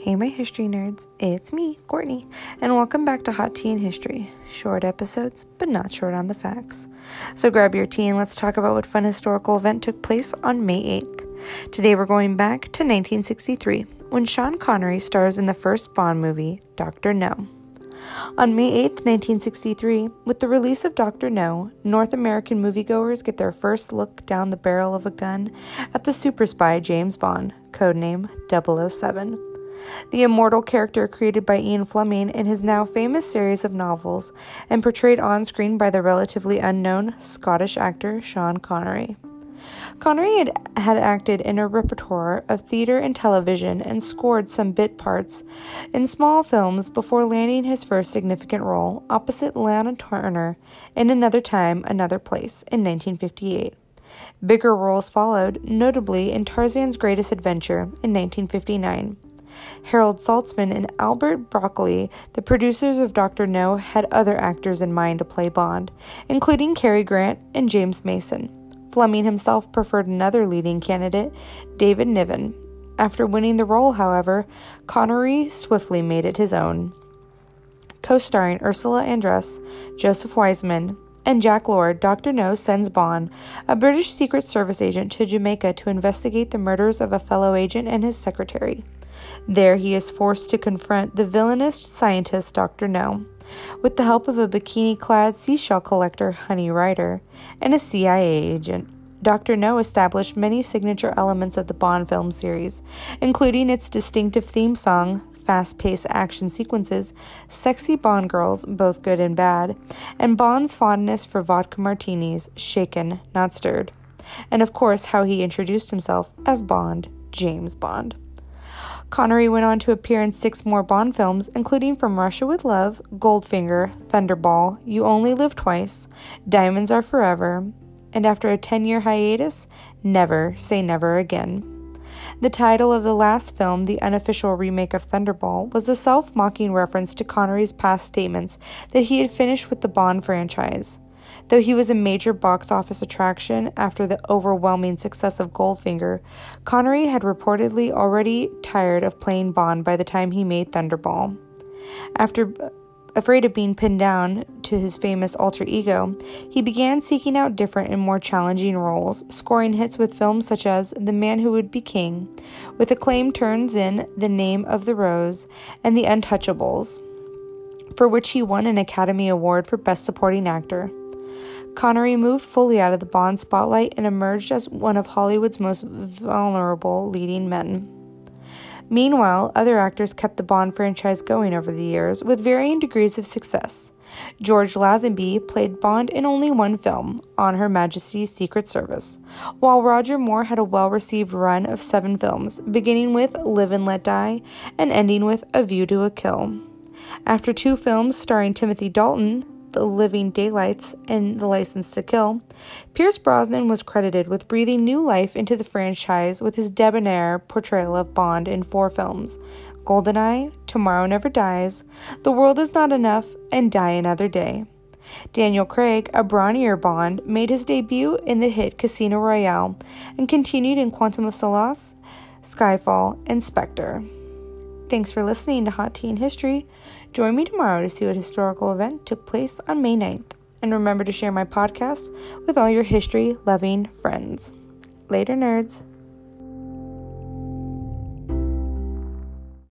Hey, my history nerds, it's me, Courtney, and welcome back to Hot Tea and History. Short episodes, but not short on the facts. So grab your tea and let's talk about what fun historical event took place on May 8th. Today we're going back to 1963 when Sean Connery stars in the first Bond movie, Dr. No. On May 8, 1963, with the release of Dr. No, North American moviegoers get their first look down the barrel of a gun at the super spy James Bond, codename 007. The immortal character created by Ian Fleming in his now famous series of novels and portrayed on screen by the relatively unknown Scottish actor Sean Connery. Connery had, had acted in a repertoire of theater and television and scored some bit parts in small films before landing his first significant role opposite Lana Turner in Another Time, Another Place in 1958. Bigger roles followed, notably in Tarzan's Greatest Adventure in 1959. Harold Saltzman and Albert Broccoli, the producers of Dr. No, had other actors in mind to play Bond, including Cary Grant and James Mason. Fleming himself preferred another leading candidate, David Niven. After winning the role, however, Connery swiftly made it his own. Co starring Ursula Andress, Joseph Wiseman, and Jack Lord, Dr. No sends Bond, a British Secret Service agent, to Jamaica to investigate the murders of a fellow agent and his secretary. There, he is forced to confront the villainous scientist Dr. No with the help of a bikini clad seashell collector, Honey Ryder, and a CIA agent. Dr. No established many signature elements of the Bond film series, including its distinctive theme song, fast paced action sequences, sexy Bond girls, both good and bad, and Bond's fondness for vodka martinis, shaken, not stirred. And of course, how he introduced himself as Bond, James Bond. Connery went on to appear in six more Bond films, including From Russia with Love, Goldfinger, Thunderball, You Only Live Twice, Diamonds Are Forever, and after a 10 year hiatus, Never Say Never Again. The title of the last film, the unofficial remake of Thunderball, was a self mocking reference to Connery's past statements that he had finished with the Bond franchise. Though he was a major box office attraction after the overwhelming success of Goldfinger, Connery had reportedly already tired of playing Bond by the time he made Thunderball. After afraid of being pinned down to his famous alter ego, he began seeking out different and more challenging roles, scoring hits with films such as The Man Who Would Be King, with acclaim turns in The Name of the Rose and The Untouchables, for which he won an Academy Award for Best Supporting Actor. Connery moved fully out of the Bond spotlight and emerged as one of Hollywood's most vulnerable leading men. Meanwhile, other actors kept the Bond franchise going over the years with varying degrees of success. George Lazenby played Bond in only one film, On Her Majesty's Secret Service, while Roger Moore had a well received run of seven films, beginning with Live and Let Die and ending with A View to a Kill. After two films starring Timothy Dalton, the Living Daylights, and The License to Kill, Pierce Brosnan was credited with breathing new life into the franchise with his debonair portrayal of Bond in four films Goldeneye, Tomorrow Never Dies, The World Is Not Enough, and Die Another Day. Daniel Craig, a brawnier Bond, made his debut in the hit Casino Royale and continued in Quantum of Solace, Skyfall, and Spectre. Thanks for listening to Hot Tea and History. Join me tomorrow to see what historical event took place on May 9th. And remember to share my podcast with all your history loving friends. Later, nerds.